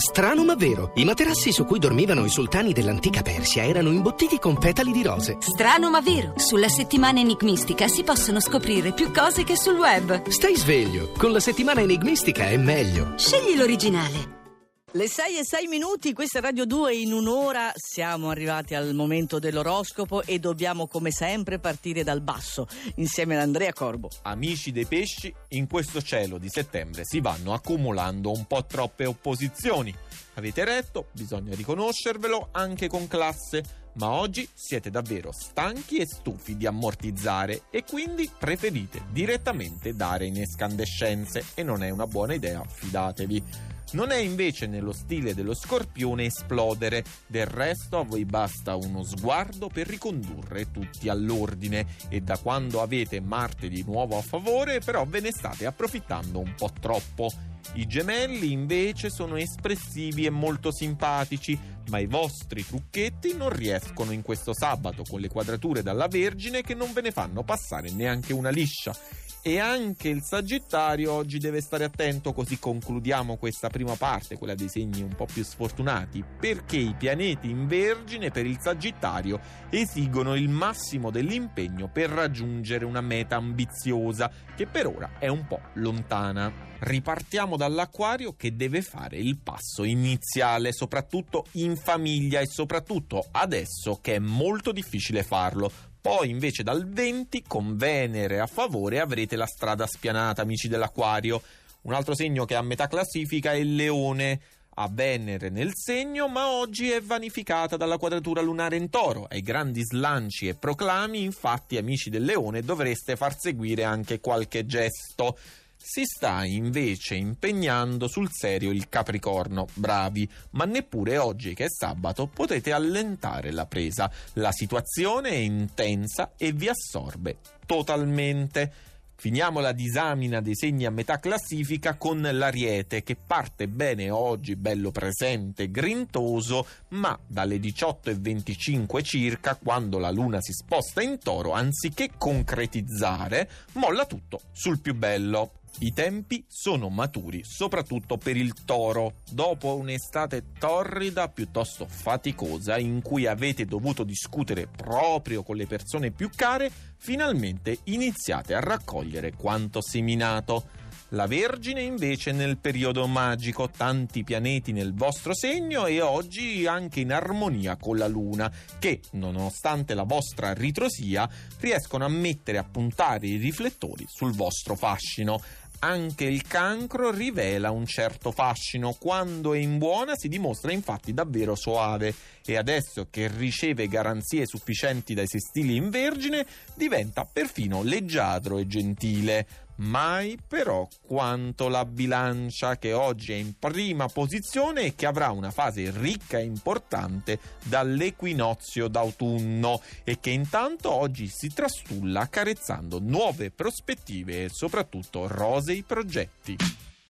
Strano ma vero, i materassi su cui dormivano i sultani dell'antica Persia erano imbottiti con petali di rose. Strano ma vero, sulla settimana enigmistica si possono scoprire più cose che sul web. Stai sveglio, con la settimana enigmistica è meglio. Scegli l'originale. Le 6 e 6 minuti, questa è Radio 2, in un'ora siamo arrivati al momento dell'oroscopo e dobbiamo come sempre partire dal basso, insieme ad Andrea Corbo. Amici dei pesci, in questo cielo di settembre si vanno accumulando un po' troppe opposizioni. Avete retto, bisogna riconoscervelo anche con classe, ma oggi siete davvero stanchi e stufi di ammortizzare e quindi preferite direttamente dare in escandescenze e non è una buona idea, fidatevi. Non è invece nello stile dello scorpione esplodere, del resto a voi basta uno sguardo per ricondurre tutti all'ordine. E da quando avete Marte di nuovo a favore però ve ne state approfittando un po' troppo. I gemelli invece sono espressivi e molto simpatici, ma i vostri trucchetti non riescono in questo sabato con le quadrature dalla Vergine che non ve ne fanno passare neanche una liscia e anche il Sagittario oggi deve stare attento, così concludiamo questa prima parte, quella dei segni un po' più sfortunati, perché i pianeti in Vergine per il Sagittario esigono il massimo dell'impegno per raggiungere una meta ambiziosa, che per ora è un po' lontana. Ripartiamo dall'Aquario che deve fare il passo iniziale, soprattutto in famiglia e soprattutto adesso che è molto difficile farlo poi invece dal 20 con Venere a favore avrete la strada spianata, amici dell'Aquario. Un altro segno che è a metà classifica è il Leone. A Venere nel segno, ma oggi è vanificata dalla quadratura lunare in toro. Ai grandi slanci e proclami, infatti, amici del leone, dovreste far seguire anche qualche gesto si sta invece impegnando sul serio il Capricorno. Bravi, ma neppure oggi che è sabato potete allentare la presa. La situazione è intensa e vi assorbe totalmente. Finiamo la disamina dei segni a metà classifica con l'Ariete che parte bene oggi, bello presente, grintoso, ma dalle 18.25 circa, quando la luna si sposta in toro, anziché concretizzare, molla tutto sul più bello. I tempi sono maturi, soprattutto per il toro. Dopo un'estate torrida, piuttosto faticosa, in cui avete dovuto discutere proprio con le persone più care, finalmente iniziate a raccogliere quanto seminato. La Vergine invece nel periodo magico, tanti pianeti nel vostro segno e oggi anche in armonia con la Luna, che, nonostante la vostra ritrosia, riescono a mettere a puntare i riflettori sul vostro fascino. Anche il cancro rivela un certo fascino, quando è in buona si dimostra infatti davvero soave. E adesso che riceve garanzie sufficienti dai sestili in vergine diventa perfino leggiadro e gentile mai però quanto la bilancia che oggi è in prima posizione e che avrà una fase ricca e importante dall'equinozio d'autunno e che intanto oggi si trastulla accarezzando nuove prospettive e soprattutto rosei progetti.